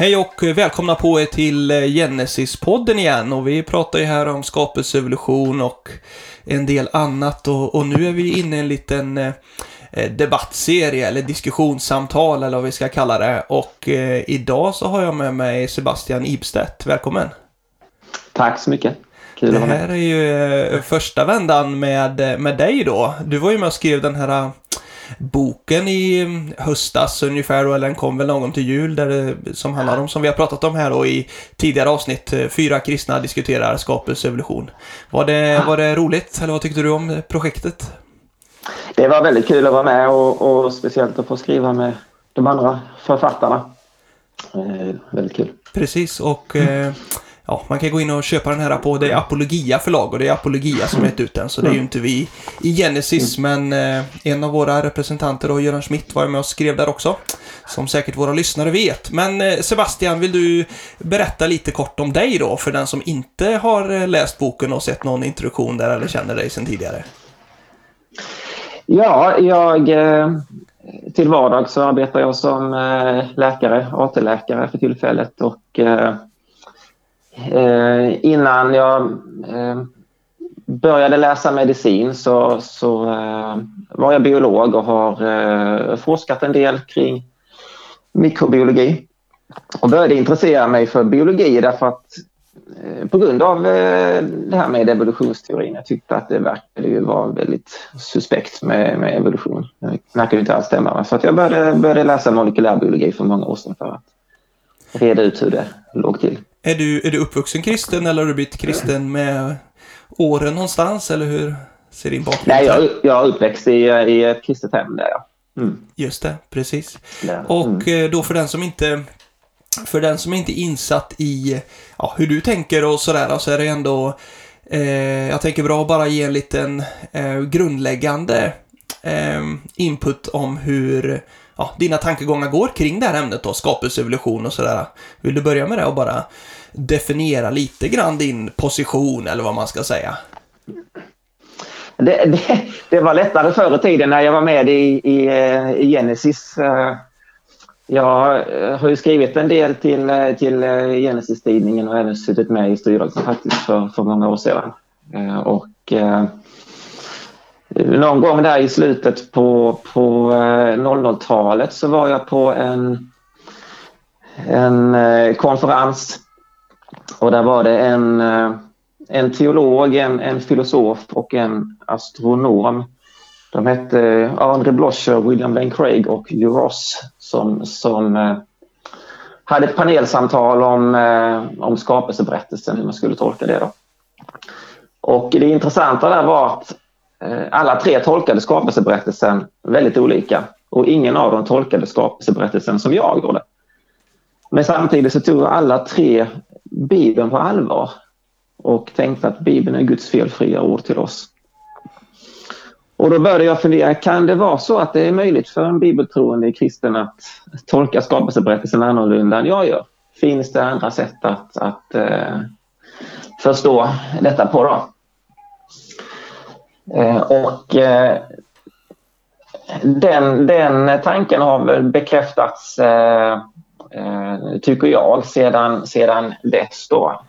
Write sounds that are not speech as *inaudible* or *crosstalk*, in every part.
Hej och välkomna på er till Genesis-podden igen och vi pratar ju här om skapelseevolution och en del annat och, och, nu är vi inne i en liten eh, debattserie eller diskussionssamtal eller vad vi ska kalla det och eh, idag så har jag med mig Sebastian Ibstedt. Välkommen! Tack så mycket! Kul det här är ju eh, första vändan med, med dig då. Du var ju med och skrev den här boken i höstas ungefär, eller den kom väl någon till jul, där det, som handlar om, som vi har pratat om här då i tidigare avsnitt, eh, Fyra kristna diskuterar skapelseevolution. Var det, var det roligt, eller vad tyckte du om projektet? Det var väldigt kul att vara med och, och speciellt att få skriva med de andra författarna. Eh, väldigt kul. Precis, och eh, ja, man kan gå in och köpa den här på, det är Apologia förlag och det är Apologia som gett ut den. Så det är ju inte vi i Genesis, men eh, en av våra representanter, då, Göran Schmidt, var med och skrev där också. Som säkert våra lyssnare vet. Men eh, Sebastian, vill du berätta lite kort om dig då, för den som inte har eh, läst boken och sett någon introduktion där eller känner dig sedan tidigare? Ja, jag... Eh, till vardags så arbetar jag som eh, läkare, AT-läkare för tillfället och eh, Eh, innan jag eh, började läsa medicin så, så eh, var jag biolog och har eh, forskat en del kring mikrobiologi. Och började intressera mig för biologi därför att eh, på grund av eh, det här med evolutionsteorin. Jag tyckte att det verkade ju vara väldigt suspekt med, med evolution. Det verkade ju inte alls stämma. Så att jag började, började läsa molekylärbiologi för många år sedan för att reda ut hur det låg till. Är du, är du uppvuxen kristen eller har du blivit kristen med åren någonstans eller hur ser din bakgrund Nej, jag, jag är uppväxt i, i ett kristet hem där ja. Mm. Just det, precis. Mm. Och eh, då för den som inte för den som inte är insatt i ja, hur du tänker och sådär så är det ändå eh, jag tänker bra att bara ge en liten eh, grundläggande eh, input om hur ja, dina tankegångar går kring det här ämnet då, skapelseevolution och sådär. Vill du börja med det och bara definiera lite grann din position eller vad man ska säga? Det, det, det var lättare förr i tiden när jag var med i, i, eh, i Genesis. Eh, jag har ju skrivit en del till, eh, till Genesis-tidningen och även suttit med i styrelsen faktiskt för, för många år sedan. Och någon gång där i slutet på, på 00-talet så var jag på en, en konferens och där var det en, eh, en teolog, en, en filosof och en astronom. De hette eh, André Blocher, William Lane Craig och Hugh Ross som, som eh, hade ett panelsamtal om, om skapelseberättelsen, hur man skulle tolka det. Då. Och det intressanta där var att alla tre tolkade skapelseberättelsen väldigt olika och ingen av dem tolkade skapelseberättelsen som jag gjorde. Men samtidigt så tog alla tre Bibeln på allvar och tänkte att Bibeln är Guds felfria ord till oss. Och då började jag fundera, kan det vara så att det är möjligt för en bibeltroende kristen att tolka skapelseberättelsen annorlunda än jag gör? Finns det andra sätt att, att eh, förstå detta på då? Eh, och eh, den, den tanken har väl bekräftats, eh, Eh, tycker jag, sedan, sedan dess. Då.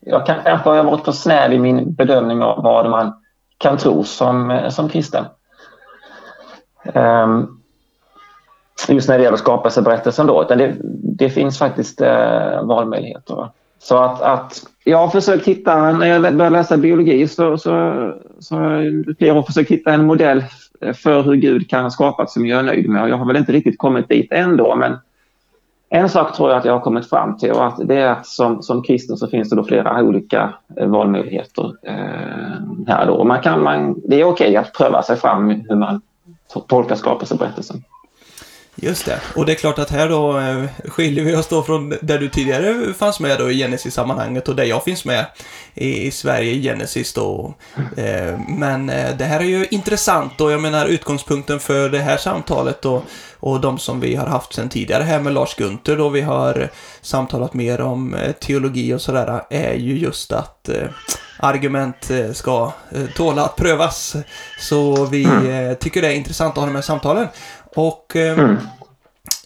Jag kan kanske har varit för snäv i min bedömning av vad man kan tro som, eh, som kristen. Ehm, just när det gäller skapelseberättelsen då. Det, det finns faktiskt eh, valmöjligheter. Så att, att jag har försökt hitta, när jag började läsa biologi så, så, så har jag försökt hitta en modell för hur Gud kan ha skapats som jag är nöjd med. Jag har väl inte riktigt kommit dit ändå men en sak tror jag att jag har kommit fram till och att det är att som, som kristen så finns det då flera olika eh, valmöjligheter eh, här då. Man kan, man, det är okej att pröva sig fram hur man tolkar skapelseberättelsen. Just det. Och det är klart att här då eh, skiljer vi oss då från där du tidigare fanns med då i Genesis-sammanhanget och där jag finns med i, Sverige Genesis då. Eh, men eh, det här är ju intressant och jag menar utgångspunkten för det här samtalet då och de som vi har haft sedan tidigare här med Lars Gunther då vi har samtalat mer om teologi och sådär är ju just att argument ska tåla att prövas. Så vi mm. tycker det är intressant att ha de här samtalen. Och eh, mm.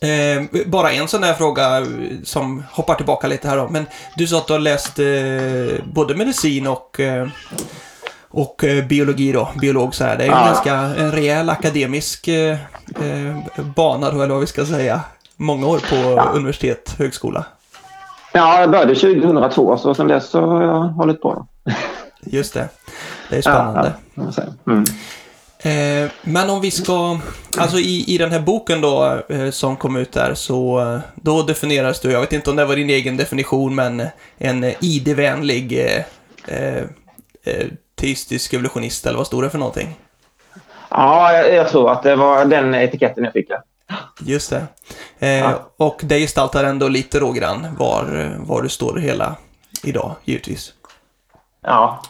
Eh, bara en sån där fråga som hoppar tillbaka lite här då. Men du sa att du har läst eh, både medicin och, eh, och eh, biologi då, biolog så här. Det är ju Ja. ganska en rejäl akademisk eh, eh, bana då, eller vad vi ska säga. Många år på universitet, högskola. Ja, jag började 2002 så sedan dess så har jag hållit på. Just det. Det är spännande. Ja, säga. Mm. Eh, men om vi ska, alltså i, i den här boken då eh, som kom ut där så eh, då definieras du, jag vet inte om det var din egen definition, men en ID-vänlig eh, teistisk evolutionist eller vad stod det för någonting? Ja, jag, jag tror att det var den etiketten jag fick. Ja. Just det. Ja. Och det gestaltar ändå lite då grann var, var du står hela idag, givetvis. Ja.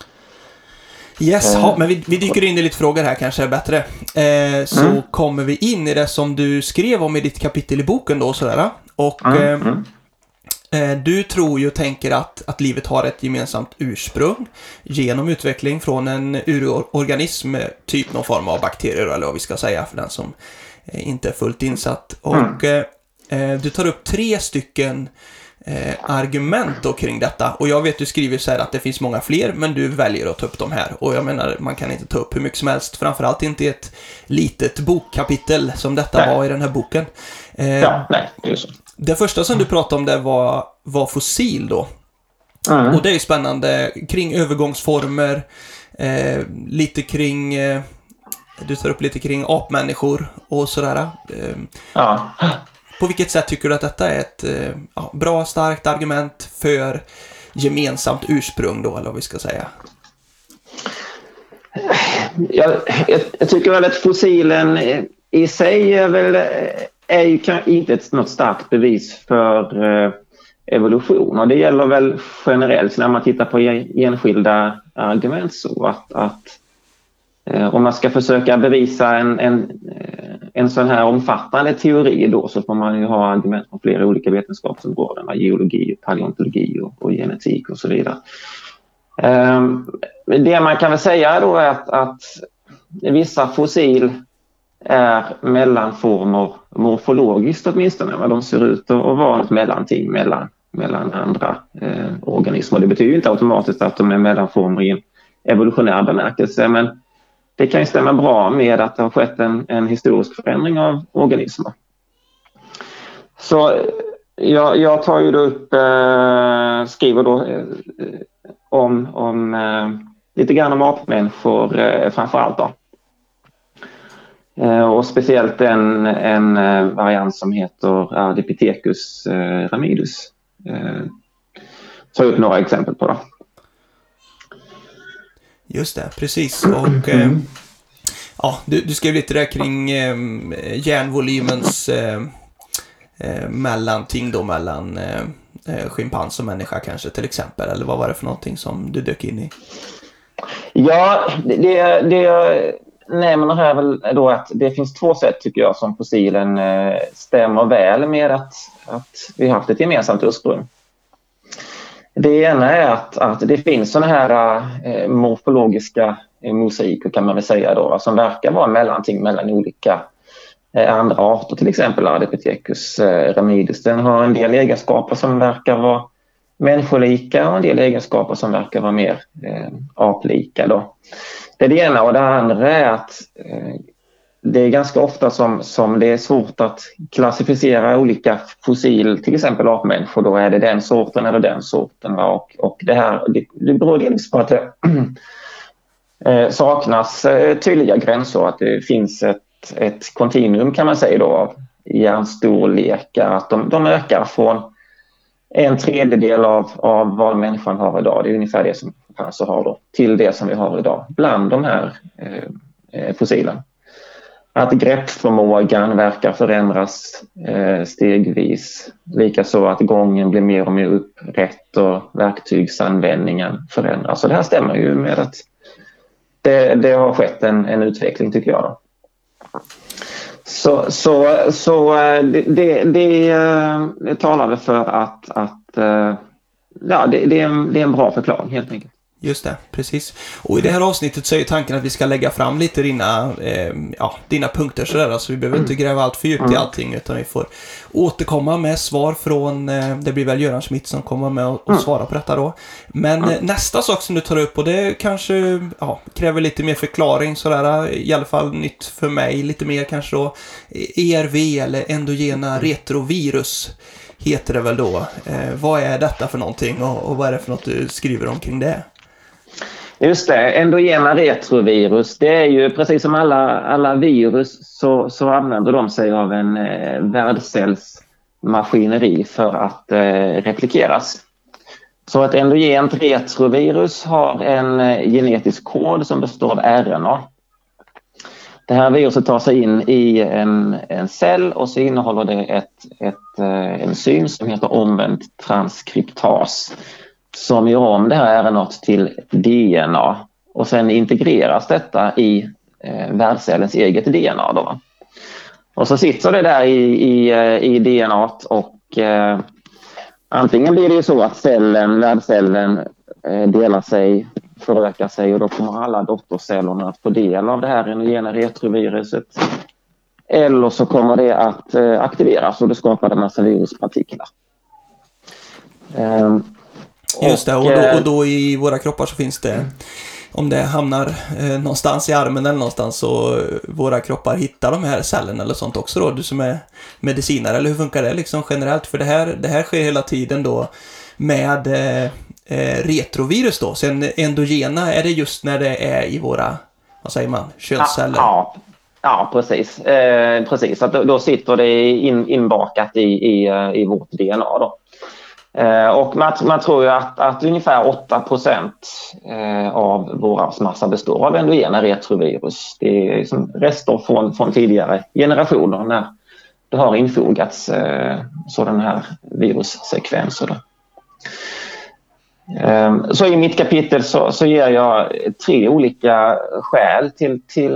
Yes, Eh. ha, men vi, vi dyker in i lite frågor här kanske är bättre. Eh, så Mm. kommer vi in i det som du skrev om i ditt kapitel i boken då sådär. Och Mm, eh, mm. eh, du tror ju och tänker att, att livet har ett gemensamt ursprung genom utveckling från en urorganism, eh, typ någon form av bakterier eller vad vi ska säga för den som inte är fullt insatt. Och eh, eh, du tar upp tre stycken eh, argument då kring detta. Och jag vet du skriver så här att det finns många fler, men du väljer att ta upp de här. Och jag menar, man kan inte ta upp hur mycket som helst, framförallt inte i ett litet bokkapitel som detta Nej. var i den här boken. Eh, ja, nej, det är så. Det första som du pratade om det var, var fossil då. Mm. Och det är ju spännande kring övergångsformer, eh, lite kring, eh, du tar upp lite kring apmänniskor och sådär. Eh, Ja på vilket sätt tycker du att detta är ett eh, ja, bra, starkt argument för gemensamt ursprung då, eller vad vi ska säga? Jag, jag, jag tycker väl att fossilen i sig är väl är ju inte ett, något starkt bevis för eh, evolution. Och det gäller väl generellt när man tittar på enskilda argument så att, att eh, om man ska försöka bevisa en, en, en sån här omfattande teori då så får man ju ha argument från flera olika vetenskapsområden, geologi, paleontologi och, och genetik och så vidare. Um, Det man kan väl säga då är att, att vissa fossil är mellanformer morfologiskt åtminstone. va? De ser ut att vara ett mellanting mellan, mellan andra eh, organismer. Det betyder ju inte automatiskt att de är mellanformer i en evolutionär bemärkelse men det kan ju stämma bra med att det har skett en, en historisk förändring av organismer. Så jag, jag tar ju då upp, eh, skriver då eh, om, om eh, lite grann om apmänniskor eh, framför allt. Då. Eh, och speciellt en, en eh, variant som heter Ardipithecus eh, ramidus. Eh, tar upp några exempel på. Då. Just det, precis. Och eh, ja, du, du skrev lite där kring eh, hjärnvolymens eh, eh, mellanting då mellan eh, eh, schimpans och människa kanske till exempel. Eller vad var det för någonting som du dök in i? Ja, det, det, jag nämner här är väl då att det finns två sätt tycker jag som fossilen eh, stämmer väl med att, att vi har haft ett gemensamt ursprung. Det ena är att, att det finns sådana här eh, morfologiska eh, mosaiker kan man väl säga då, som verkar vara mellanting mellan olika eh, andra arter, till exempel Ardipithecus eh, ramidus. Den har en del egenskaper som verkar vara människolika och en del egenskaper som verkar vara mer eh, aplika. Då. Det är det ena och det andra är att eh, det är ganska ofta som, som det är svårt att klassificera olika fossil, till exempel apmänniskor. Då är det den sorten eller den sorten. Och, och det, här, det, det beror delvis på att det *clears throat* eh, saknas eh, tydliga gränser. Att det finns ett, ett kontinuum kan man säga då av hjärnstorlekar. Att de, de ökar från en tredjedel av, av vad människan har idag. Det är ungefär det som schimpanser har då, till det som vi har idag bland de här eh, eh fossilen. Att greppförmågan verkar förändras eh, stegvis. Likaså att gången blir mer och mer upprätt och verktygsanvändningen förändras. Så det här stämmer ju med att det, det har skett en, en utveckling tycker jag. Då. Så, så, så eh, det, det, det, eh, det talar väl för att, att eh, ja, det, det, är en, det är en bra förklaring helt enkelt. Just det, precis. Och i det här avsnittet så är tanken att vi ska lägga fram lite dina, eh, ja, dina punkter sådär. Alltså vi behöver inte gräva allt för djupt i Mm. allting utan vi får återkomma med svar från, eh, det blir väl Göran Schmidt som kommer med och, och Mm. svara på detta då. Men eh, nästa sak som du tar upp och det kanske ja, kräver lite mer förklaring sådär, i alla fall nytt för mig lite mer kanske då. ERV eller endogena retrovirus heter det väl då. Eh, vad är detta för någonting och, och vad är det för något du skriver om kring det? Just det, endogena retrovirus. Det är ju precis som alla, alla virus så, så använder de sig av en eh, värdcellsmaskineri för att eh, replikeras. Så ett endogent retrovirus har en eh, genetisk kod som består av RNA. Det här viruset tar sig in i en, en cell och så innehåller det ett, ett eh, enzym som heter omvänd transkriptas som gör om det här RNA till DNA och sen integreras detta i eh, värdcellens eget DNA. Då. Och så sitter det där i, i, eh, i DNA och eh, antingen blir det ju så att cellen, värdcellen eh, delar sig, förökar sig och då kommer alla dottercellerna att få del av det här genet retroviruset. Eller så kommer det att eh, aktiveras och det skapar en massa viruspartiklar. Ehm, Just det, och då, eh, och då i våra kroppar så finns det, om det hamnar eh, någonstans i armen eller någonstans så eh, våra kroppar hittar de här cellerna eller sånt också då, du som är medicinare, eller hur funkar det liksom generellt? För det här, det här sker hela tiden då med eh, eh, retrovirus då, sen endogena, är det just när det är i våra, vad säger man, könsceller? Ja, ja precis. Eh, precis. Att då, då sitter det in, inbakat i, i, i vårt DNA. Då. Eh, och man, man tror ju att, att ungefär 8 eh, av vår arvsmassa består av endogena retrovirus. Det är liksom rester från, från tidigare generationer när det har infogats eh, sådana här virussekvenser. Då. Så i mitt kapitel så, så ger jag tre olika skäl till, till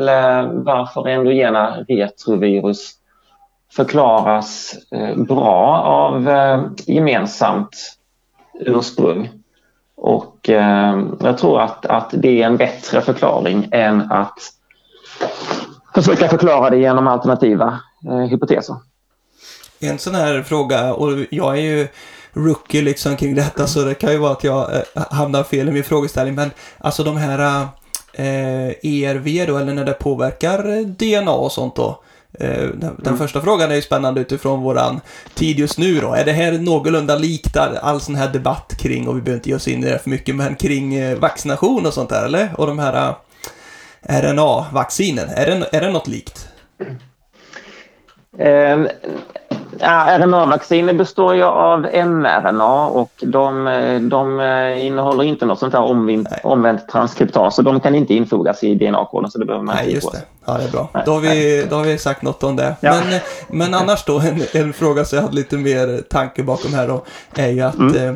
varför endogena retrovirus förklaras eh, bra av eh, gemensamt ursprung. Och eh, jag tror att, att det är en bättre förklaring än att försöka förklara det genom alternativa hypoteser. En sån här fråga, och jag är ju rookie liksom kring detta så det kan ju vara att jag hamnar fel i min frågeställning men alltså de här eh, ERV då eller när det påverkar DNA och sånt då. Eh, den, den Mm. första frågan är ju spännande utifrån våran tid just nu då. Är det här någorlunda likt all, all sån här debatt kring, och vi behöver inte ge oss in i det för mycket, men kring eh, vaccination och sånt där eller? Och de här eh, RNA-vaccinen, är det, är det något likt? Eh, ja, RNA-vacciner består ju av mRNA och de, de eh, innehåller inte något sånt här omvänt, Nej. omvänt transkriptas så de kan inte infogas i DNA-koden så det behöver man Nej, inte just det. Ja, det är bra. Nej, Då har vi, då har vi sagt något om det. Ja. Men, men annars då, en, en fråga som jag hade lite mer tanke bakom här då, är ju att Mm. eh,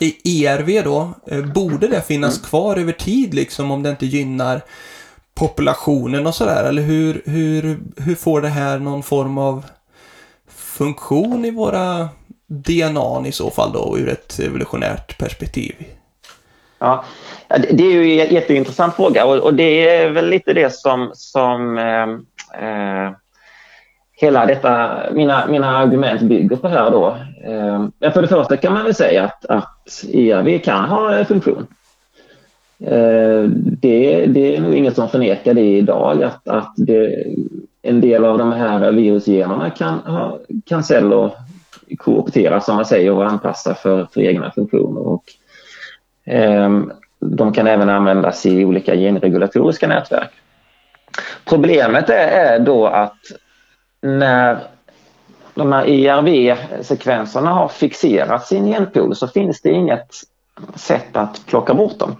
i ERV då, eh, borde det finnas Mm. kvar över tid liksom om det inte gynnar populationen och sådär? Eller hur, hur, hur får det här någon form av funktion i våra DNA i så fall då, ur ett evolutionärt perspektiv? Ja, det är ju en jätteintressant fråga och, det är väl lite det som, som ehm, eh, hela detta, mina, mina argument bygger på här då. Eh, för det första kan man väl säga att, att ERV kan ha en funktion. Eh, det, det är nog inget som förnekar det idag att, att det, en del av de här virusgenerna kan, kan celler kooptera som man säger och anpassa för, för egna funktioner. Och, eh, de kan även användas i olika genregulatoriska nätverk. Problemet är, är då att när de här ERV-sekvenserna har fixerat sin genpool så finns det inget sätt att plocka bort dem.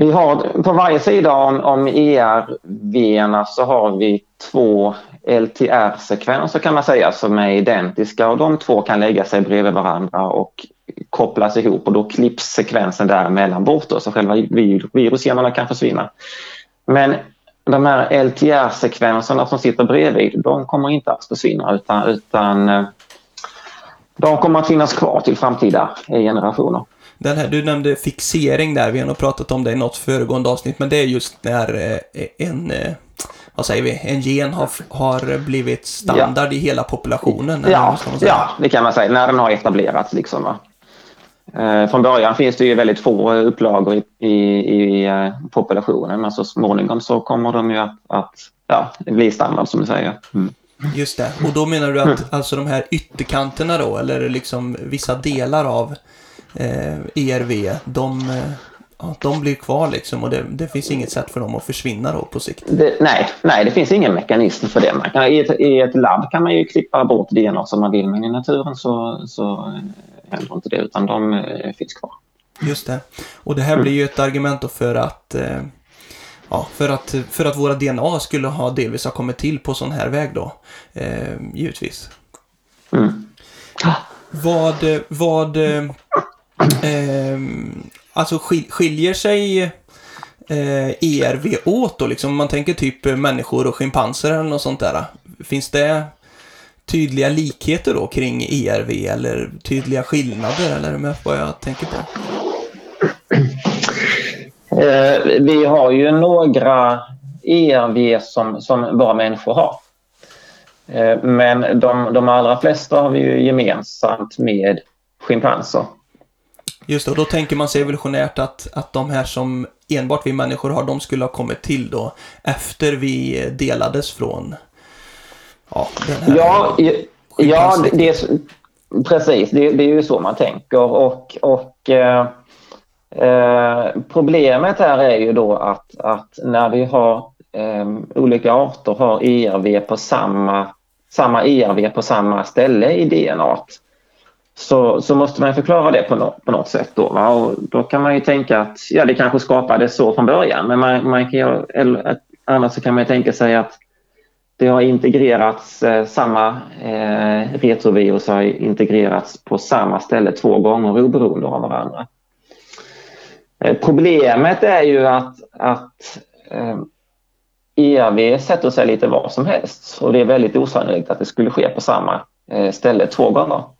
Vi har, på varje sida om, om ERV så har vi två LTR-sekvenser kan man säga som är identiska och de två kan lägga sig bredvid varandra och kopplas ihop och då klipps sekvensen däremellan bort då, så själva virusgenerna kan försvinna. Men de här LTR-sekvenserna som sitter bredvid, de kommer inte att försvinna utan, utan eh, de kommer att finnas kvar till framtida generationer. Den här, du nämnde fixering där, vi har nog pratat om det i något föregående avsnitt, men det är just när eh, en, eh, vad säger vi, en gen har, har blivit standard ja. i hela populationen. Ja, ja, det kan man säga, när den har etablerats liksom. Va? Eh, från början finns det ju väldigt få upplagor i, i, i populationen, men så småningom så kommer de ju att, att ja, bli standard som du säger. Mm. Just det, och då menar du att mm. alltså de här ytterkanterna då, eller liksom vissa delar av eh, ERV, de, eh, ja, de blir kvar liksom och det, det, finns inget sätt för dem att försvinna då på sikt? Det, nej, nej, det finns ingen mekanism för det. Man kan, i, ett, I ett labb kan man ju klippa bort DNA som man vill, men i naturen så, så händer inte det, utan de eh, finns kvar. Just det. Och det här blir ju ett argument då för att eh, Ja, för att, för att våra DNA skulle ha delvis ha kommit till på sån här väg då. Eh, givetvis. Mm. Vad, vad, eh, alltså skiljer sig eh, ERV åt då liksom? Om man tänker typ eh, människor och schimpanser eller något sånt där. Finns det tydliga likheter då kring ERV eller tydliga skillnader eller med vad jag tänker på? Eh, vi har ju några ERV som, som bara människor har. Eh, men de, de allra flesta har vi ju gemensamt med schimpanser. Just det, och då tänker man sig evolutionärt att, att de här som enbart vi människor har, de skulle ha kommit till då efter vi delades från ja, den här Ja, ja det, är, precis. Det, det, är ju så man tänker. Och, och eh, eh, problemet här är ju då att, att när vi har eh, olika arter har ERV på samma, samma ERV på samma ställe i DNA så, så måste man förklara det på, no, på något sätt. Då, va? Och då kan man ju tänka att ja, det kanske skapades så från början men man, man kan, eller, annars så kan man tänka sig att det har integrerats, eh, samma eh, retrovirus har integrerats på samma ställe två gånger oberoende av varandra. Eh, problemet är ju att, att eh, ERV sätter sig lite var som helst och det är väldigt osannolikt att det skulle ske på samma eh, ställe två gånger.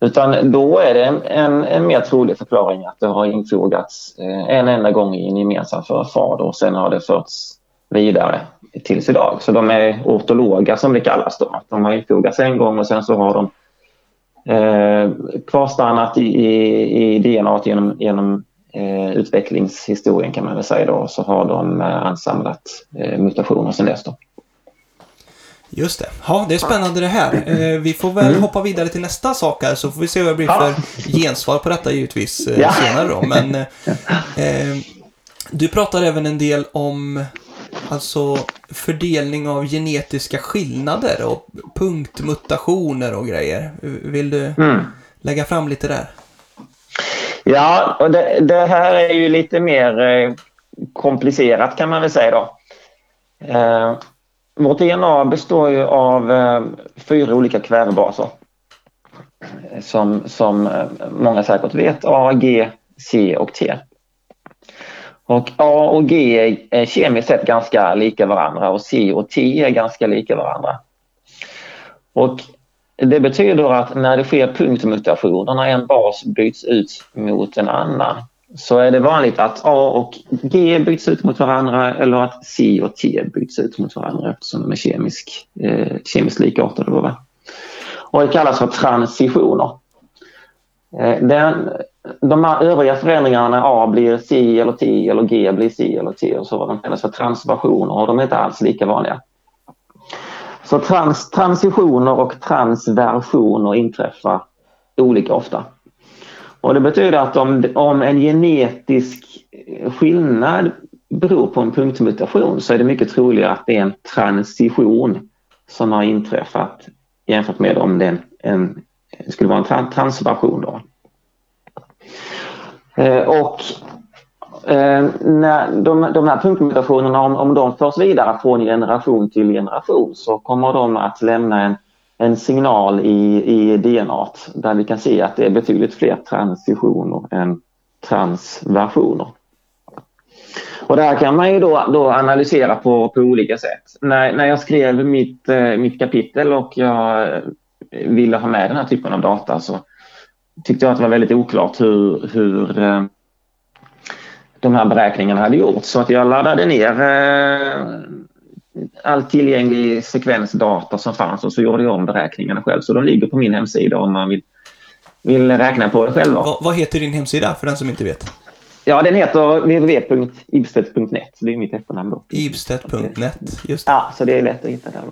Utan då är det en, en, en mer trolig förklaring att det har infogats eh, en enda gång i en gemensam förfader och sen har det förts vidare tills idag. Så de är ortologa som det kallas. Då. De har infogats en gång och sen så har de eh, kvarstannat i, i, i DNA genom, genom eh, utvecklingshistorien kan man väl säga då. Så har de eh, ansamlat eh, mutationer sen dess. Då. Just det. Ja, det är spännande det här. Eh, vi får väl mm. hoppa vidare till nästa sak här så får vi se vad det blir för gensvar på detta givetvis eh, ja. senare då. Men *laughs* eh, du pratar även en del om Alltså fördelning av genetiska skillnader och punktmutationer och grejer. Vill du mm. lägga fram lite där? Ja, och det, det, här är ju lite mer eh, komplicerat kan man väl säga då. Eh, vårt DNA består ju av eh, fyra olika kvävebaser. Som, som eh, många säkert vet, A, G, C och T. Och A och G är kemiskt sett ganska lika varandra och C och T är ganska lika varandra. Och det betyder att när det sker punktmutationer, när en bas byts ut mot en annan, så är det vanligt att A och G byts ut mot varandra eller att C och T byts ut mot varandra eftersom de är kemisk, eh, kemiskt likartade. Och det kallas för transitioner. Eh, den, de här övriga förändringarna när A blir C eller T eller G blir C eller T och så, de kallas för transversioner och de är inte alls lika vanliga. Så trans, transitioner och transversioner inträffar olika ofta. Och det betyder att om, om en genetisk skillnad beror på en punktmutation så är det mycket troligare att det är en transition som har inträffat jämfört med om det en, en, skulle vara en transversion. Då. Eh, och eh, när de, de här punktmutationerna, om, om de förs vidare från generation till generation så kommer de att lämna en, en signal i, i DNA där vi kan se att det är betydligt fler transitioner än transversioner. Och det här kan man ju då, då analysera på, på olika sätt. När, när jag skrev mitt, eh, mitt kapitel och jag ville ha med den här typen av data så tyckte jag att det var väldigt oklart hur, hur eh, de här beräkningarna hade gjorts. Så att jag laddade ner eh, all tillgänglig sekvensdata som fanns och så gjorde jag om beräkningarna själv. Så de ligger på min hemsida om man vill, vill räkna på det själv. Va, vad heter din hemsida för den som inte vet? Ja, den heter www.ibstedt.net. Det är mitt efternamn då. Ibstedt.net, just det. Ja, så det är lätt att hitta där.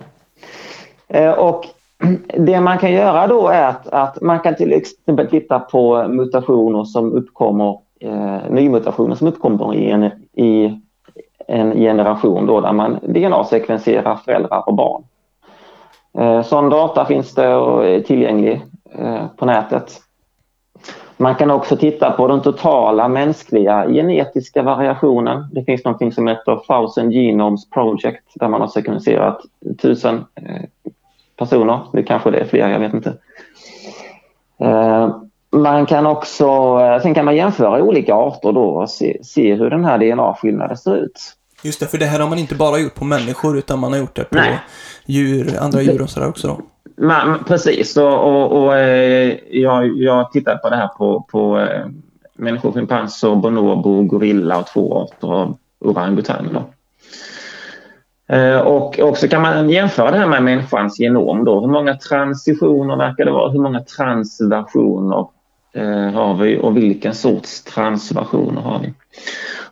Eh, och *clears throat* det man kan göra då är att, att man kan till exempel titta på mutationer som uppkommer, eh, nymutationer som uppkommer i en, i en generation då där man DNA-sekvenserar föräldrar och barn. Eh, sån data finns det och är tillgänglig eh, på nätet. Man kan också titta på den totala mänskliga genetiska variationen. Det finns något som heter Thousand Genomes Project där man har sekvenserat tusen eh, personer. Nu kanske det är fler, jag vet inte. Eh, man kan också, eh, sen kan man jämföra olika arter då och se, se hur den här DNA-skillnaden ser ut. Just det, för det här har man inte bara gjort på människor utan man har gjort det på Nej. djur, andra djur och sådär också då. Man, precis, och, och, och jag, jag tittade på det här på, på människor, schimpanser, bonobo, gorilla och två arter av orangutanger. Eh, och också kan man jämföra det här med människans genom. Då. Hur många transitioner verkar det vara? Hur många transversioner eh, har vi och vilken sorts transversioner har vi?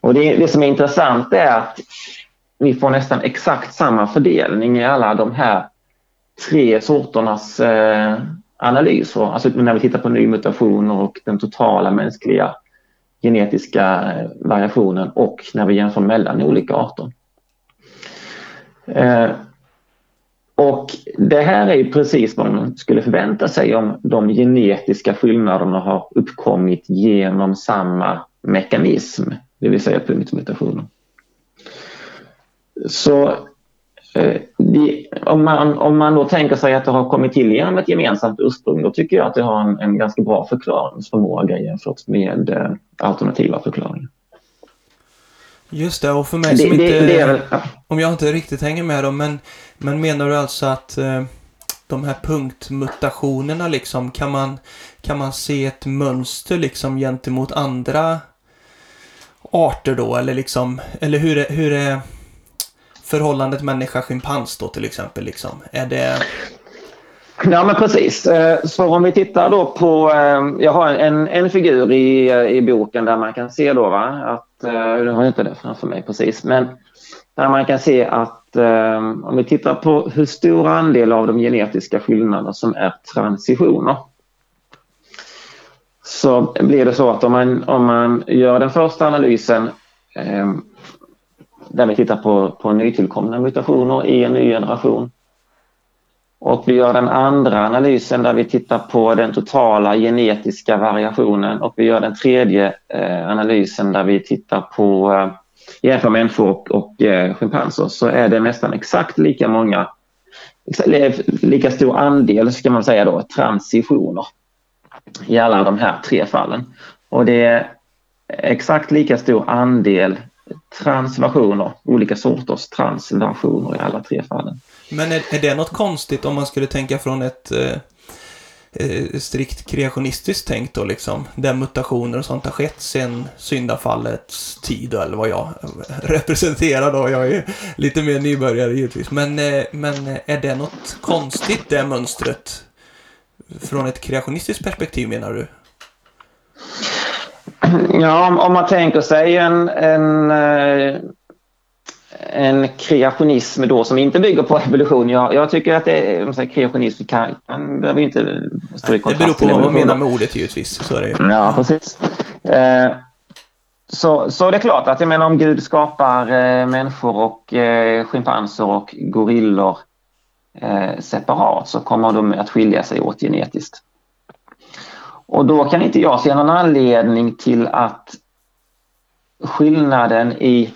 Och det, det som är intressant är att vi får nästan exakt samma fördelning i alla de här tre sorternas eh, analyser. Alltså när vi tittar på nymutationer och den totala mänskliga genetiska eh, variationen och när vi jämför mellan olika arter. Eh, och det här är precis vad man skulle förvänta sig om de genetiska skillnaderna har uppkommit genom samma mekanism, det vill säga punktmutationer. Så eh, om, man, om man då tänker sig att det har kommit till genom ett gemensamt ursprung, då tycker jag att det har en, en ganska bra förklaringsförmåga jämfört med eh, alternativa förklaringar. Just det, och för mig som det, inte... Det, det ja. Om jag inte riktigt hänger med då, men, men menar du alltså att eh, de här punktmutationerna liksom, kan man, kan man se ett mönster liksom gentemot andra arter då? Eller liksom, eller hur är, hur är förhållandet människa-schimpans då till exempel liksom? Är det... Ja men precis. Eh, så om vi tittar då på, eh, jag har en, en figur i, eh, i boken där man kan se då va, att nu har jag inte det framför mig precis, men där man kan se att om vi tittar på hur stor andel av de genetiska skillnaderna som är transitioner så blir det så att om man, om man gör den första analysen där vi tittar på, på nytillkomna mutationer i en ny generation och vi gör den andra analysen där vi tittar på den totala genetiska variationen och vi gör den tredje eh, analysen där vi tittar på eh, jämför människor och, och eh, schimpanser så är det nästan exakt lika många, lika stor andel ska man säga då, transitioner i alla de här tre fallen. Och det är exakt lika stor andel transversioner, olika sorters transversioner i alla tre fallen. Men är, är det något konstigt om man skulle tänka från ett eh, eh strikt kreationistiskt tänk då liksom? Där mutationer och sånt har skett sedan syndafallets tid eller vad jag *laughs* representerar då. Jag är lite mer nybörjare givetvis. Men, eh, men eh, är det något konstigt det mönstret? Från ett kreationistiskt perspektiv menar du? Ja, om, om man tänker sig en, en eh, en kreationism då som inte bygger på evolution. Jag, jag tycker att det är, kreationism kan, kan behöver inte stå i kontrast Det beror på vad man menar med ordet givetvis. Så är det ju. Ja, precis. Eh, så, så det är klart att jag menar om Gud skapar eh, människor och eh, schimpanser och gorillor eh, separat så kommer de att skilja sig åt genetiskt. Och då kan inte jag se någon anledning till att skillnaden i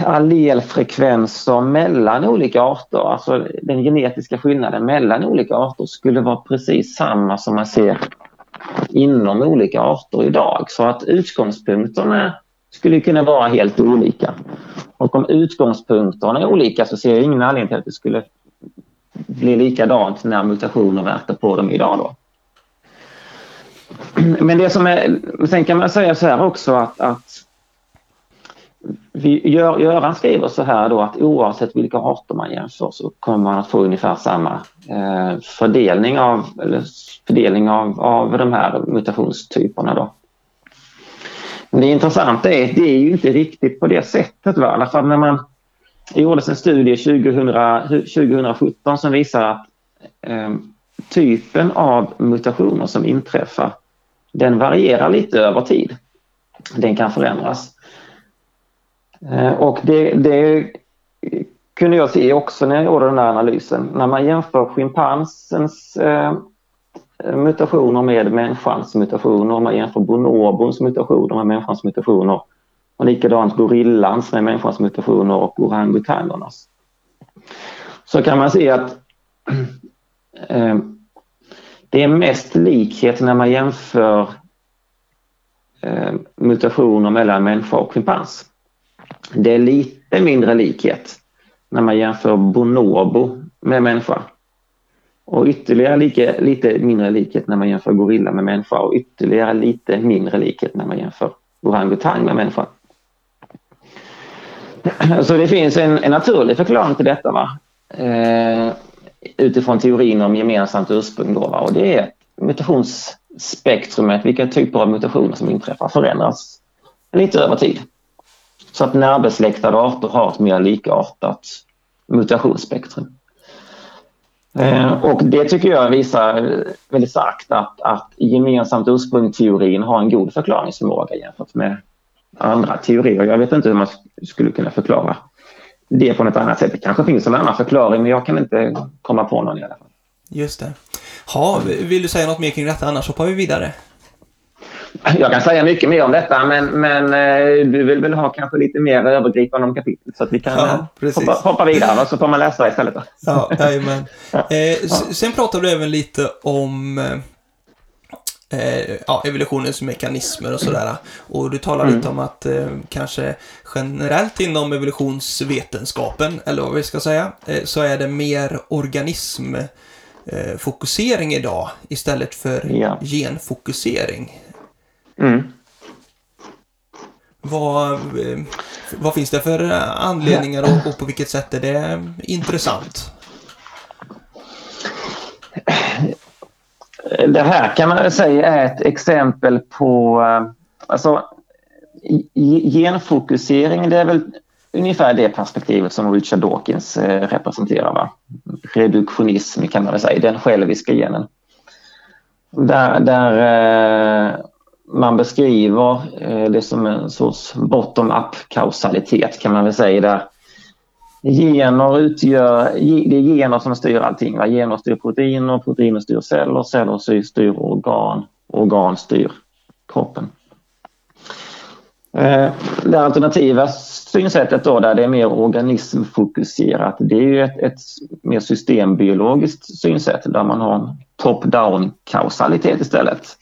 allelfrekvenser mellan olika arter, alltså den genetiska skillnaden mellan olika arter skulle vara precis samma som man ser inom olika arter idag. Så att utgångspunkterna skulle kunna vara helt olika. Och om utgångspunkterna är olika så ser jag ingen anledning till att det skulle bli likadant när mutationer verkar på dem idag. Då. Men det som är, sen kan man säga så här också att, att vi, Gör, Göran skriver så här då att oavsett vilka arter man jämför så kommer man att få ungefär samma eh, fördelning, av, eller fördelning av, av de här mutationstyperna. Då. Men det intressanta är att det är ju inte riktigt på det sättet. Va? I alla fall när man det gjordes en studie 2000, 2017 som visar att eh, typen av mutationer som inträffar den varierar lite över tid. Den kan förändras. Eh, och det, det, kunde jag se också när jag gjorde den här analysen. När man jämför schimpansens eh, mutationer med människans mutationer, man jämför bonobons mutationer med människans mutationer och likadant gorillans med människans mutationer och orangutangernas. Så kan man se att *clears throat* eh, det är mest likhet när man jämför eh, mutationer mellan människa och schimpans. Det är lite mindre likhet när man jämför bonobo med människa. Och ytterligare lika, lite mindre likhet när man jämför gorilla med människa och ytterligare lite mindre likhet när man jämför orangutang med människa. *clears throat* Så det finns en, en naturlig förklaring till detta. Va? Eh, utifrån teorin om gemensamt ursprung. Då, va? Och det är mutationsspektrumet, vilka typer av mutationer som inträffar förändras lite över tid. Så att närbesläktade arter har ett mer likartat mutationsspektrum. Eh, och det tycker jag visar väldigt starkt att, att gemensamt ursprungsteorin har en god förklaringsförmåga jämfört med andra teorier. Jag vet inte hur man skulle kunna förklara det på något annat sätt. Det kanske finns en annan förklaring men jag kan inte komma på någon i alla fall. Just det. Ha, vill du säga något mer kring detta annars hoppar vi vidare? Jag kan säga mycket mer om detta men, men eh, du vill väl ha kanske lite mer övergripande om kapitlet så att vi kan ja, eh, hoppa, hoppa, vidare och så får man läsa istället. Då. Ja, jajamän. Eh, sen pratade du även lite om eh, ja, evolutionens mekanismer och sådär. Och du talar mm. lite om att eh, kanske generellt inom evolutionsvetenskapen, eller vad vi ska säga, eh, så är det mer organismfokusering idag istället för ja. genfokusering. Mm. Vad, eh, vad finns det för anledningar och, och på vilket sätt är det intressant? Det här kan man säga är ett exempel på... Eh, alltså, genfokusering, det är väl ungefär det perspektivet som Richard Dawkins eh, representerar. Va? Reduktionism kan man väl säga, den själviska genen. Där, där man beskriver eh, det som en sorts bottom-up kausalitet kan man väl säga. Där gener utgör, det är gener som styr allting. Va? Gener styr proteiner, proteiner styr celler, celler styr organ, organ styr kroppen. Eh, det alternativa synsättet då där det är mer organismfokuserat det är ju ett, ett mer systembiologiskt synsätt där man har en top-down kausalitet istället.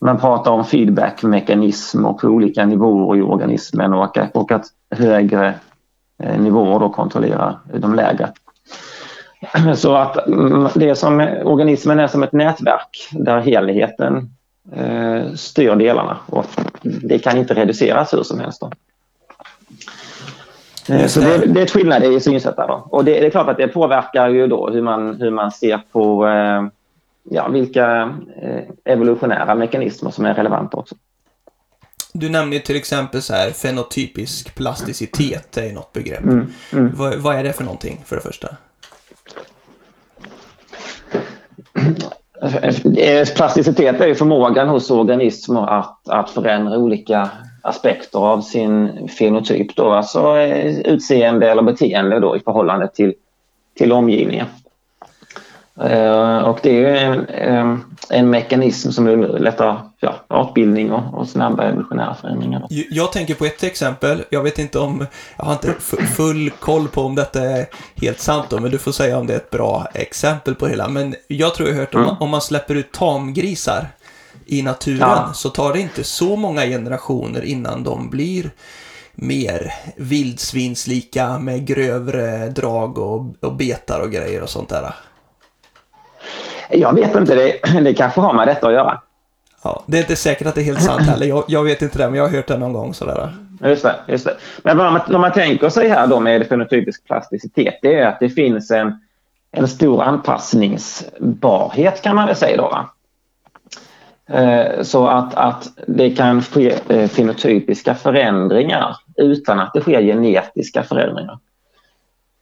Man pratar om feedbackmekanismer på olika nivåer i organismen och, och att högre eh, nivåer då kontrollerar de lägre. *clears throat* Så att mm, det som organismen är som ett nätverk där helheten eh, styr delarna och det kan inte reduceras hur som helst. Då. Eh, så det, det är ett skillnad i synsätt. Då. Och det, det, är klart att det påverkar ju då hur man, hur man ser på eh, ja, vilka eh, evolutionära mekanismer som är relevanta också. Du nämnde till exempel så här fenotypisk plasticitet, är något begrepp. Mm, mm. Vad, vad, är det för någonting för det första? Plasticitet är ju förmågan hos organismer att, att förändra olika aspekter av sin fenotyp, då, alltså eh, utseende eller beteende då, i förhållande till, till omgivningen. Eh, och det är en, en, mekanism som underlättar ja, artbildning och, och snabba evolutionära förändringar. Jag tänker på ett exempel. Jag vet inte om, jag har inte full koll på om detta är helt sant då, men du får säga om det är ett bra exempel på hela. Men jag tror jag har hört om, mm. om man släpper ut tamgrisar i naturen ja. så tar det inte så många generationer innan de blir mer vildsvinslika med grövre drag och, och betar och grejer och sånt där. Jag vet inte, det, det kanske har med detta att göra. Ja, det är inte säkert att det är helt sant heller. Jag, jag vet inte det, men jag har hört det någon gång sådär. Just det. Just det. Men vad man, vad man tänker sig här då med fenotypisk plasticitet, det är att det finns en, en stor anpassningsbarhet kan man väl säga då. Va? Eh, så att, att det kan ske eh, fenotypiska förändringar utan att det sker genetiska förändringar.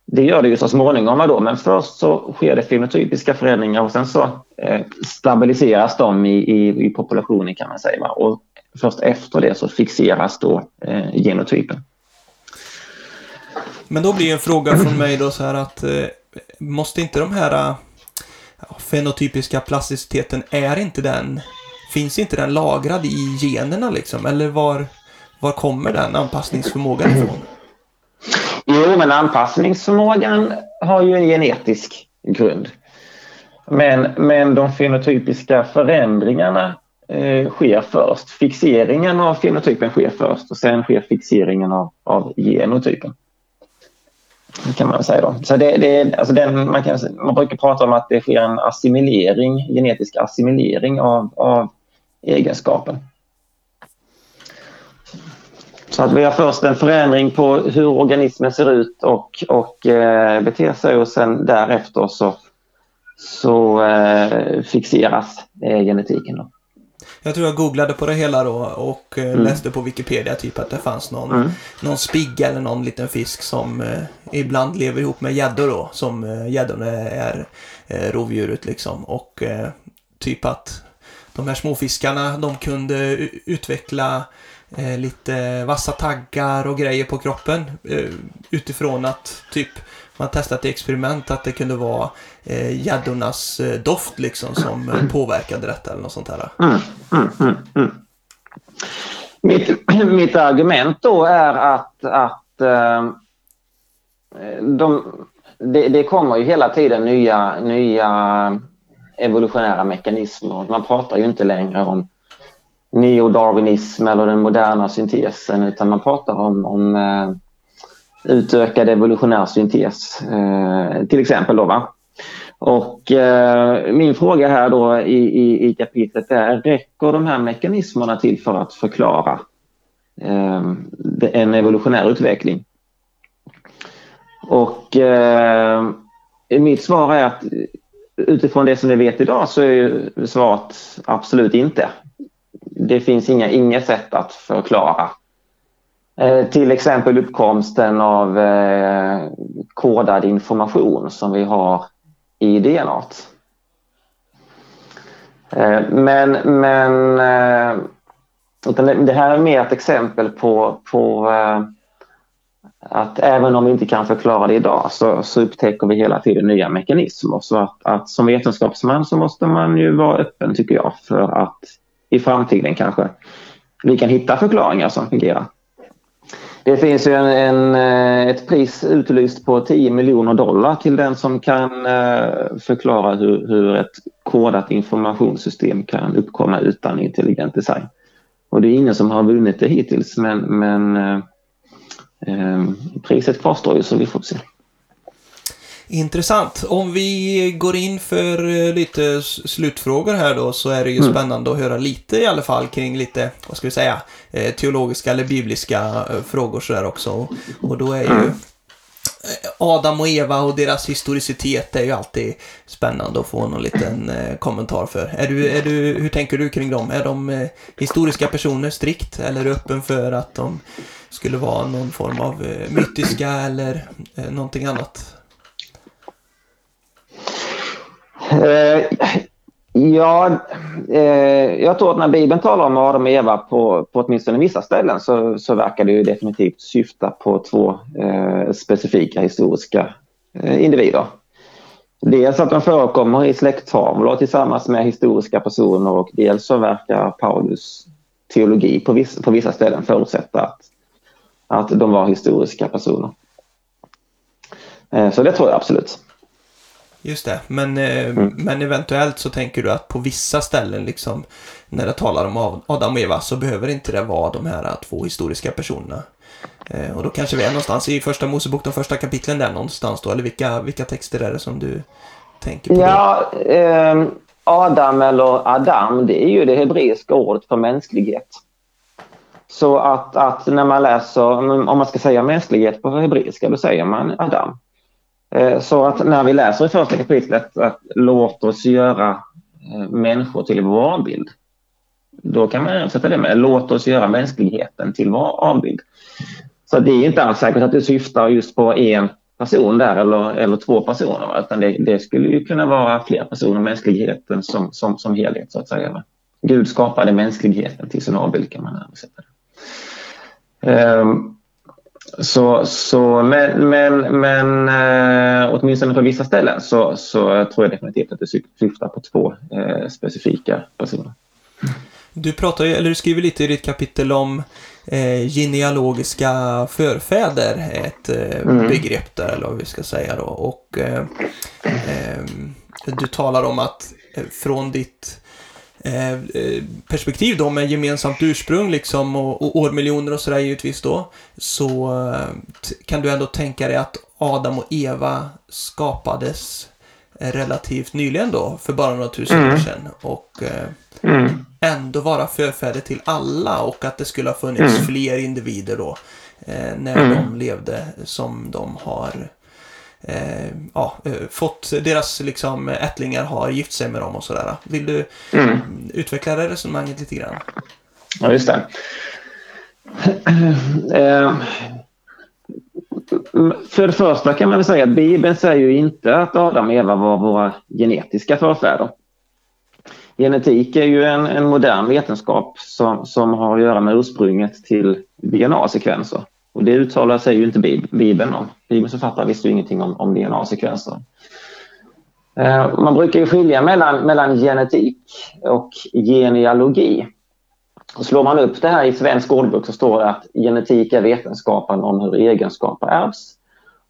Det gör det ju så småningom då, men först så sker det fenotypiska förändringar och sen så eh, stabiliseras de i, i, i, populationen kan man säga. Och först efter det så fixeras då eh, genotypen. Men då blir en fråga från mig då så här att eh, måste inte de här eh, fenotypiska plasticiteten, är inte den, finns inte den lagrad i generna liksom? Eller var, var kommer den anpassningsförmågan ifrån? Jo, men anpassningsförmågan har ju en genetisk grund. Men, men de fenotypiska förändringarna eh, sker först. Fixeringen av fenotypen sker först och sen sker fixeringen av, av genotypen. Det kan man säga då. Så det, det, alltså den, man, kan, man brukar prata om att det sker en assimilering, genetisk assimilering av, av egenskapen. Så att vi har först en förändring på hur organismen ser ut och, och eh, beter sig och sen därefter så, så eh, fixeras eh, genetiken. Då. Jag tror jag googlade på det hela då och eh, mm. läste på Wikipedia typ att det fanns någon, mm. någon spigga eller någon liten fisk som eh, ibland lever ihop med gäddor då, som eh, gäddorna är eh, rovdjuret liksom. Och eh, typ att de här småfiskarna de kunde utveckla eh, lite vassa taggar och grejer på kroppen eh, utifrån att typ man testat i experiment att det kunde vara eh, gäddornas eh, doft liksom som eh, påverkade detta eller något sånt här. Mm, mm, mm, mm. mitt, mitt argument då är att, att eh, de, det, det, kommer ju hela tiden nya, nya evolutionära mekanismer. Man pratar ju inte längre om neodarwinism eller den moderna syntesen utan man pratar om, om eh, utökad evolutionär syntes eh, till exempel. Då, va? Och eh, min fråga här då i, i, i kapitlet är, räcker de här mekanismerna till för att förklara eh, en evolutionär utveckling? Och eh, mitt svar är att utifrån det som vi vet idag så är svaret absolut inte det finns inga, inget sätt att förklara. Eh, till exempel uppkomsten av eh, kodad information som vi har i DNA. Eh, men men eh, det här är mer ett exempel på, på eh, att även om vi inte kan förklara det idag så, så upptäcker vi hela tiden nya mekanismer. Så att, att som vetenskapsman så måste man ju vara öppen tycker jag för att i framtiden kanske vi kan hitta förklaringar som fungerar. Det finns ju en, en, eh, ett pris utlyst på 10 miljoner dollar till den som kan eh, förklara hur, hur ett kodat informationssystem kan uppkomma utan intelligent design. Och det är ingen som har vunnit det hittills men, men eh, eh priset kvarstår ju så vi får se. Intressant. Om vi går in för eh, lite slutfrågor här då så är det ju mm. spännande att höra lite i alla fall kring lite, vad ska vi säga, eh, teologiska eller bibliska eh, frågor sådär också. Och då är ju mm. Adam och Eva och deras historicitet är ju alltid spännande att få någon liten kommentar för. Är du, är du, hur tänker du kring dem? Är de historiska personer strikt eller är du öppen för att de skulle vara någon form av mytiska eller någonting annat? Eh, ja, eh, jag tror att när Bibeln talar om Adam och Eva på, på åtminstone vissa ställen så, så verkar det ju definitivt syfta på två eh, specifika historiska eh, individer. Dels att de förekommer i släkttavlor tillsammans med historiska personer och dels så verkar Paulus teologi på vissa, på vissa ställen förutsätta att, att de var historiska personer. Eh, så det tror jag absolut. Just det, men, eh, mm. men eventuellt så tänker du att på vissa ställen liksom när det talar om Adam och Eva så behöver inte det vara de här två historiska personerna. Eh, och då kanske vi är någonstans i första Mosebok, de första kapitlen där någonstans då, eller vilka, vilka texter är det som du tänker på? Ja, eh, Adam eller Adam, det är ju det hebreiska ordet för mänsklighet. Så att, att när man läser, om man ska säga mänsklighet på hebreiska, då säger man Adam. Eh, så att när vi läser i första kapitlet att låt oss göra eh, människor till vår avbild. Då kan man översätta det med låt oss göra mänskligheten till vår avbild. Så det är inte alls säkert att det syftar just på en person där eller, eller två personer. Utan det, det skulle ju kunna vara fler personer, mänskligheten som, som, som helhet så att säga. Gud skapade mänskligheten till sin avbild kan man översätta det. Um, så, så, men men, men uh, åtminstone på vissa ställen så, så tror jag definitivt att det syftar på två uh, specifika personer. Du pratar eller du skriver lite i ditt kapitel om eh, genealogiska förfäder, ett eh, mm. begrepp där, eller vad vi ska säga då. Och eh, eh du talar om att eh, från ditt eh, perspektiv då med gemensamt ursprung liksom och, och årmiljoner och sådär givetvis då, så kan du ändå tänka dig att Adam och Eva skapades relativt nyligen då, för bara några tusen mm. år sedan. Och mm. ändå vara förfäder till alla och att det skulle ha funnits mm. fler individer då eh, när mm. de levde som de har eh, ja, eh, fått, deras liksom ättlingar har gift sig med dem och sådär. Vill du mm. utveckla det resonemanget lite grann? Ja, just det. *clears throat* Eh, för det första kan man väl säga att Bibeln säger ju inte att Adam och Eva var våra genetiska förfäder. Genetik är ju en, en modern vetenskap som, som har att göra med ursprunget till DNA-sekvenser. Och det uttalar sig ju inte Bibeln om. Bibelns författare visste ju ingenting om, om DNA-sekvenser. Eh, man brukar ju skilja mellan, mellan genetik och genealogi. Och slår man upp det här i svensk ordbok så står det att genetik är vetenskapen om hur egenskaper ärvs.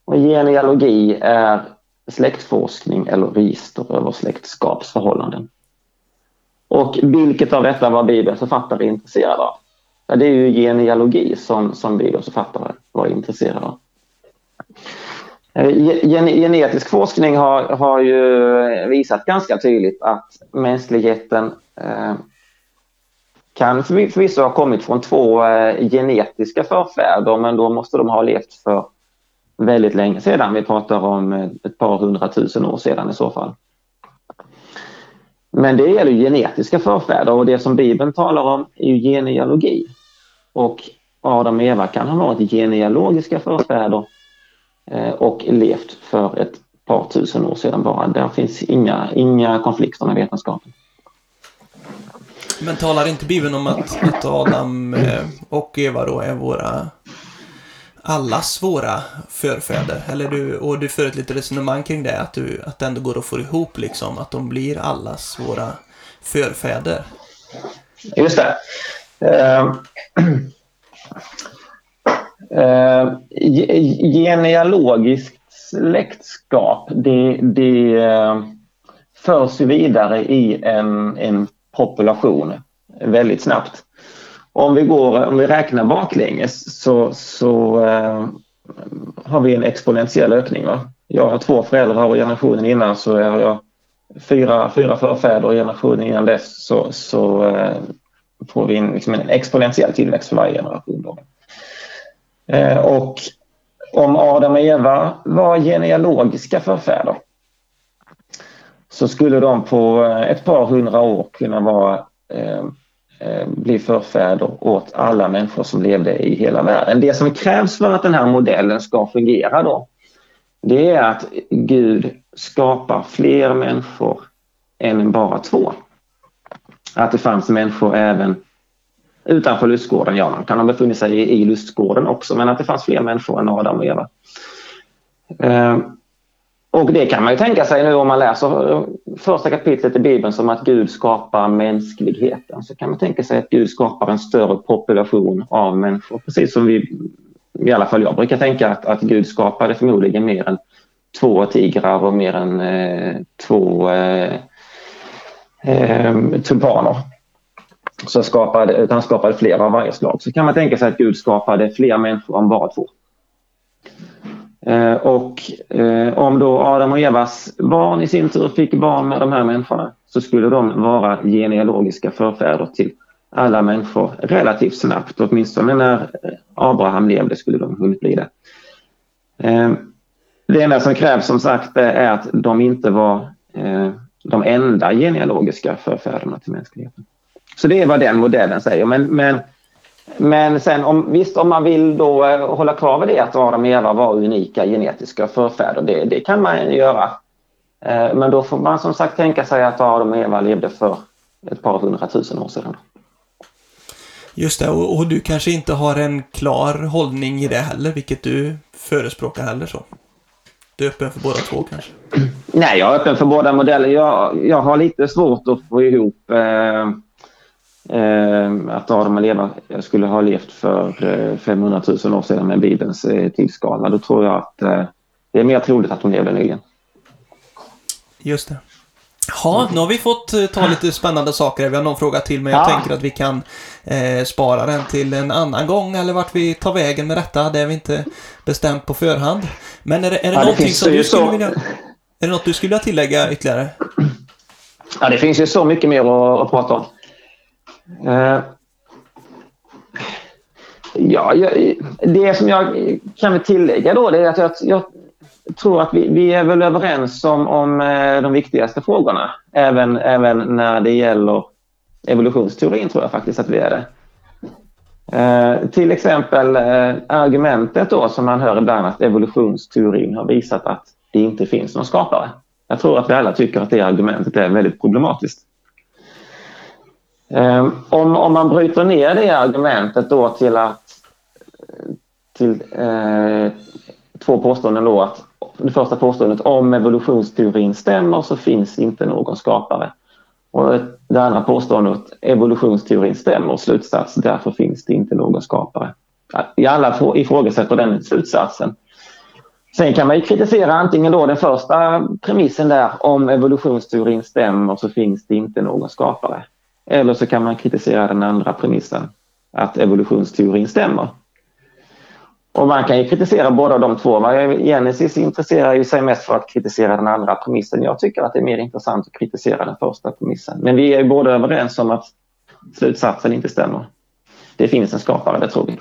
Och genealogi är släktforskning eller register över släktskapsförhållanden. Och vilket av detta var Bibelns författare intresserad av? Ja, det är ju genealogi som, som Bibelns författare var intresserade av. Eh, Gen genetisk forskning har, har ju visat ganska tydligt att mänskligheten eh, kan förvisso ha kommit från två eh, genetiska förfäder men då måste de ha levt för väldigt länge sedan. Vi pratar om eh, ett par hundratusen år sedan i så fall. Men det gäller genetiska förfäder och det som Bibeln talar om är ju genealogi. Och Adam och Eva kan ha varit genealogiska förfäder eh, och levt för ett par tusen år sedan bara. Där finns inga, inga konflikter med vetenskapen. Men talar inte Bibeln om att, att Adam eh, och Eva då är våra allas våra förfäder. Eller du, och du för ett litet resonemang kring det, att, du, att det ändå går att få ihop liksom, att de blir allas våra förfäder. Just det. *clears throat* Uh, uh, genealogiskt släktskap, det, det uh, förs vidare i en, en population väldigt snabbt. Om vi, går, om vi räknar baklänges så, så eh, har vi en exponentiell ökning. Va? Jag har två föräldrar och generationen innan så har jag fyra, fyra förfäder och generationen innan dess så, så eh, får vi en, liksom en exponentiell tillväxt för varje generation. Då. Eh, och om Adam och Eva var genealogiska förfäder så skulle de på eh, ett par hundra år kunna vara Eh, Eh, bli förfäder åt alla människor som levde i hela världen. Det som krävs för att den här modellen ska fungera då, det är att Gud skapar fler människor än bara två. Att det fanns människor även utanför lustgården. Ja, man kan ha befunnit sig i lustgården också, men att det fanns fler människor än Adam och Eva. Eh, och det kan man ju tänka sig nu om man läser eh, första kapitlet i Bibeln som att Gud skapar mänskligheten. Så kan man tänka sig att Gud skapar en större population av människor. Precis som vi, i alla fall jag brukar tänka att, att Gud skapade förmodligen mer än två tigrar och mer än eh, två eh, eh, tulpaner. Så skapade, han skapade fler av varje slag. Så kan man tänka sig att Gud skapade fler människor än bara två. Eh, och eh, om då Adam och Evas barn i sin tur fick barn med de här människorna så skulle de vara genealogiska förfäder till alla människor relativt snabbt. Åtminstone när eh, Abraham levde skulle de hunnit bli det. Eh, det enda som krävs som sagt är att de inte var eh, de enda genealogiska förfäderna till mänskligheten. Så det är vad den modellen säger. Men, men, men sen om, visst om man vill då hålla kvar vid det att Adam och Eva var unika genetiska förfäder, det, det kan man göra. Men då får man som sagt tänka sig att Adam och Eva levde för ett par hundratusen år sedan. Just det, och, och, du kanske inte har en klar hållning i det heller, vilket du förespråkar heller så. Du är öppen för båda två kanske? Nej, jag är öppen för båda modeller. Jag, jag har lite svårt att få ihop eh, eh, att Adam och Eva skulle ha levt för eh, 500 000 år sedan med Bibelns eh, tidsskala. Då tror jag att eh, det är mer troligt att de levde nyligen. Just det. Ja, nu har vi fått eh, ta lite spännande saker. Vi har någon fråga till, men jag ja. tänker att vi kan eh, spara den till en annan gång eller vart vi tar vägen med detta. Det är vi inte bestämt på förhand. Men är det, är det ja, någonting det som du skulle så... vilja... Är det något du skulle vilja tillägga ytterligare? Ja, det finns ju så mycket mer att, att prata om. Eh, ja, jag, det som jag kan tillägga då det är att jag, jag tror att vi, vi är väl överens om, om eh, de viktigaste frågorna. Även, även när det gäller evolutionsteorin tror jag faktiskt att vi är det. Eh, till exempel eh, argumentet då som man hör ibland att evolutionsteorin har visat att det inte finns någon skapare. Jag tror att vi alla tycker att det argumentet är väldigt problematiskt. Eh, om, om man bryter ner det argumentet då till att till eh, två påståenden då att det första påståendet om evolutionsteorin stämmer så finns inte någon skapare. Och det andra påståendet evolutionsteorin stämmer slutsats därför finns det inte någon skapare. I alla ifrågasätter den slutsatsen. Sen kan man kritisera antingen då den första premissen där om evolutionsteorin stämmer så finns det inte någon skapare. Eller så kan man kritisera den andra premissen att evolutionsteorin stämmer och man kan ju kritisera båda de två. Genesis intresserar ju sig mest för att kritisera den andra premissen. Jag tycker att det är mer intressant att kritisera den första premissen. Men vi är ju båda överens om att slutsatsen inte stämmer. Det finns en skapare, det tror vi.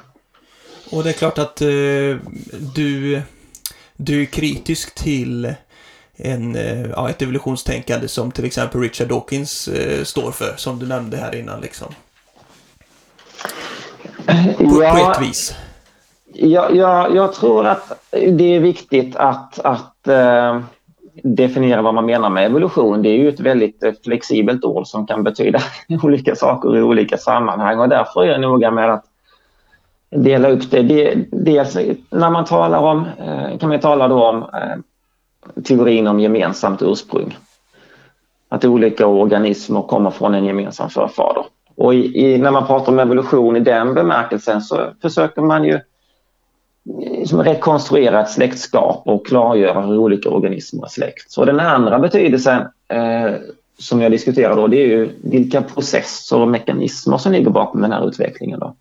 Och det är klart att eh, du, du är kritisk till en, eh, ja, ett evolutionstänkande som till exempel Richard Dawkins eh, står för, som du nämnde här innan. Liksom. På, ja, på ett vis. Jag, jag, jag, tror att det är viktigt att, att eh, definiera vad man menar med evolution. Det är ju ett väldigt eh, flexibelt ord som kan betyda *laughs* olika saker i olika sammanhang och därför är jag noga med att dela upp det. Dels när man talar om, eh, kan man tala då om teorin om gemensamt ursprung. Att olika organismer kommer från en gemensam förfader. Och i, i, när man pratar om evolution i den bemärkelsen så försöker man ju liksom rekonstruera ett släktskap och klargöra hur olika organismer är släkt. Så den andra betydelsen eh, som jag diskuterar då, det är ju vilka processer och mekanismer som ligger bakom den här utvecklingen. Då.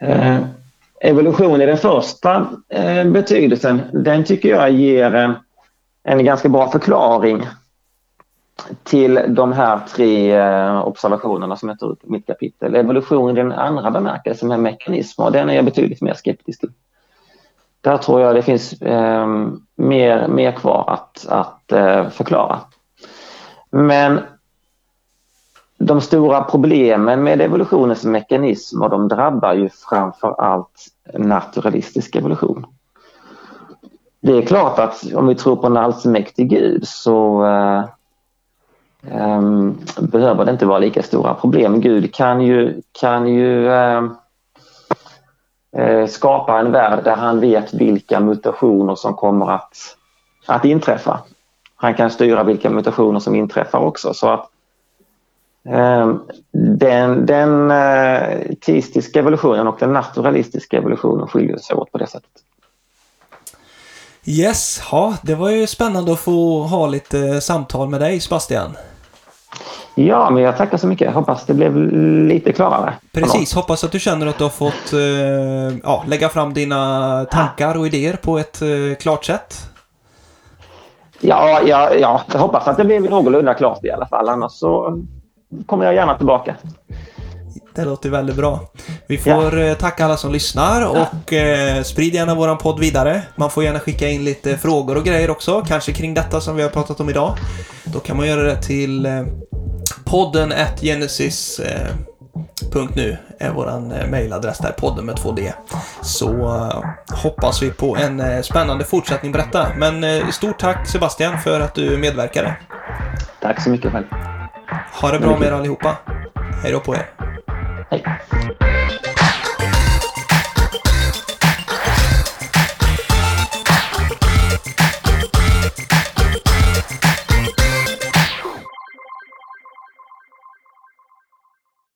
Eh, evolution i den första eh, betydelsen, den tycker jag ger en, en ganska bra förklaring till de här tre eh, observationerna som jag tog upp i mitt kapitel. Evolution i den andra bemärkelsen med mekanismer, den är jag betydligt mer skeptisk till. Där tror jag det finns eh, mer, mer kvar att, att eh, förklara. Men de stora problemen med evolutionens mekanismer de drabbar ju framför allt naturalistisk evolution. Det är klart att om vi tror på en allsmäktig gud så um, behöver det inte vara lika stora problem. Gud kan ju, kan ju uh, uh, skapa en värld där han vet vilka mutationer som kommer att, att inträffa. Han kan styra vilka mutationer som inträffar också. Så att den, den uh, teistiska evolutionen och den naturalistiska evolutionen skiljer sig åt på det sättet. Yes, ja, det var ju spännande att få ha lite samtal med dig Sebastian. Ja, men jag tackar så mycket. Hoppas det blev lite klarare. Precis, hoppas att du känner att du har fått eh, ja, lägga fram dina tankar och idéer på ett eh, klart sätt. Ja, ja, ja, jag hoppas att det blev någorlunda klart i alla fall. Annars så kommer jag gärna tillbaka. Det låter väldigt bra. Vi får ja. tacka alla som lyssnar och eh, sprid gärna våran podd vidare. Man får gärna skicka in lite frågor och grejer också, kanske kring detta som vi har pratat om idag. Då kan man göra det till eh, podden at genesis.nu är våran eh, mailadress där, podden med 2D. Så hoppas vi på en spännande fortsättning på detta. Men stort tack Sebastian för att du medverkade. Tack så mycket själv. Ha det bra med er allihopa. Hej då på er. Hej.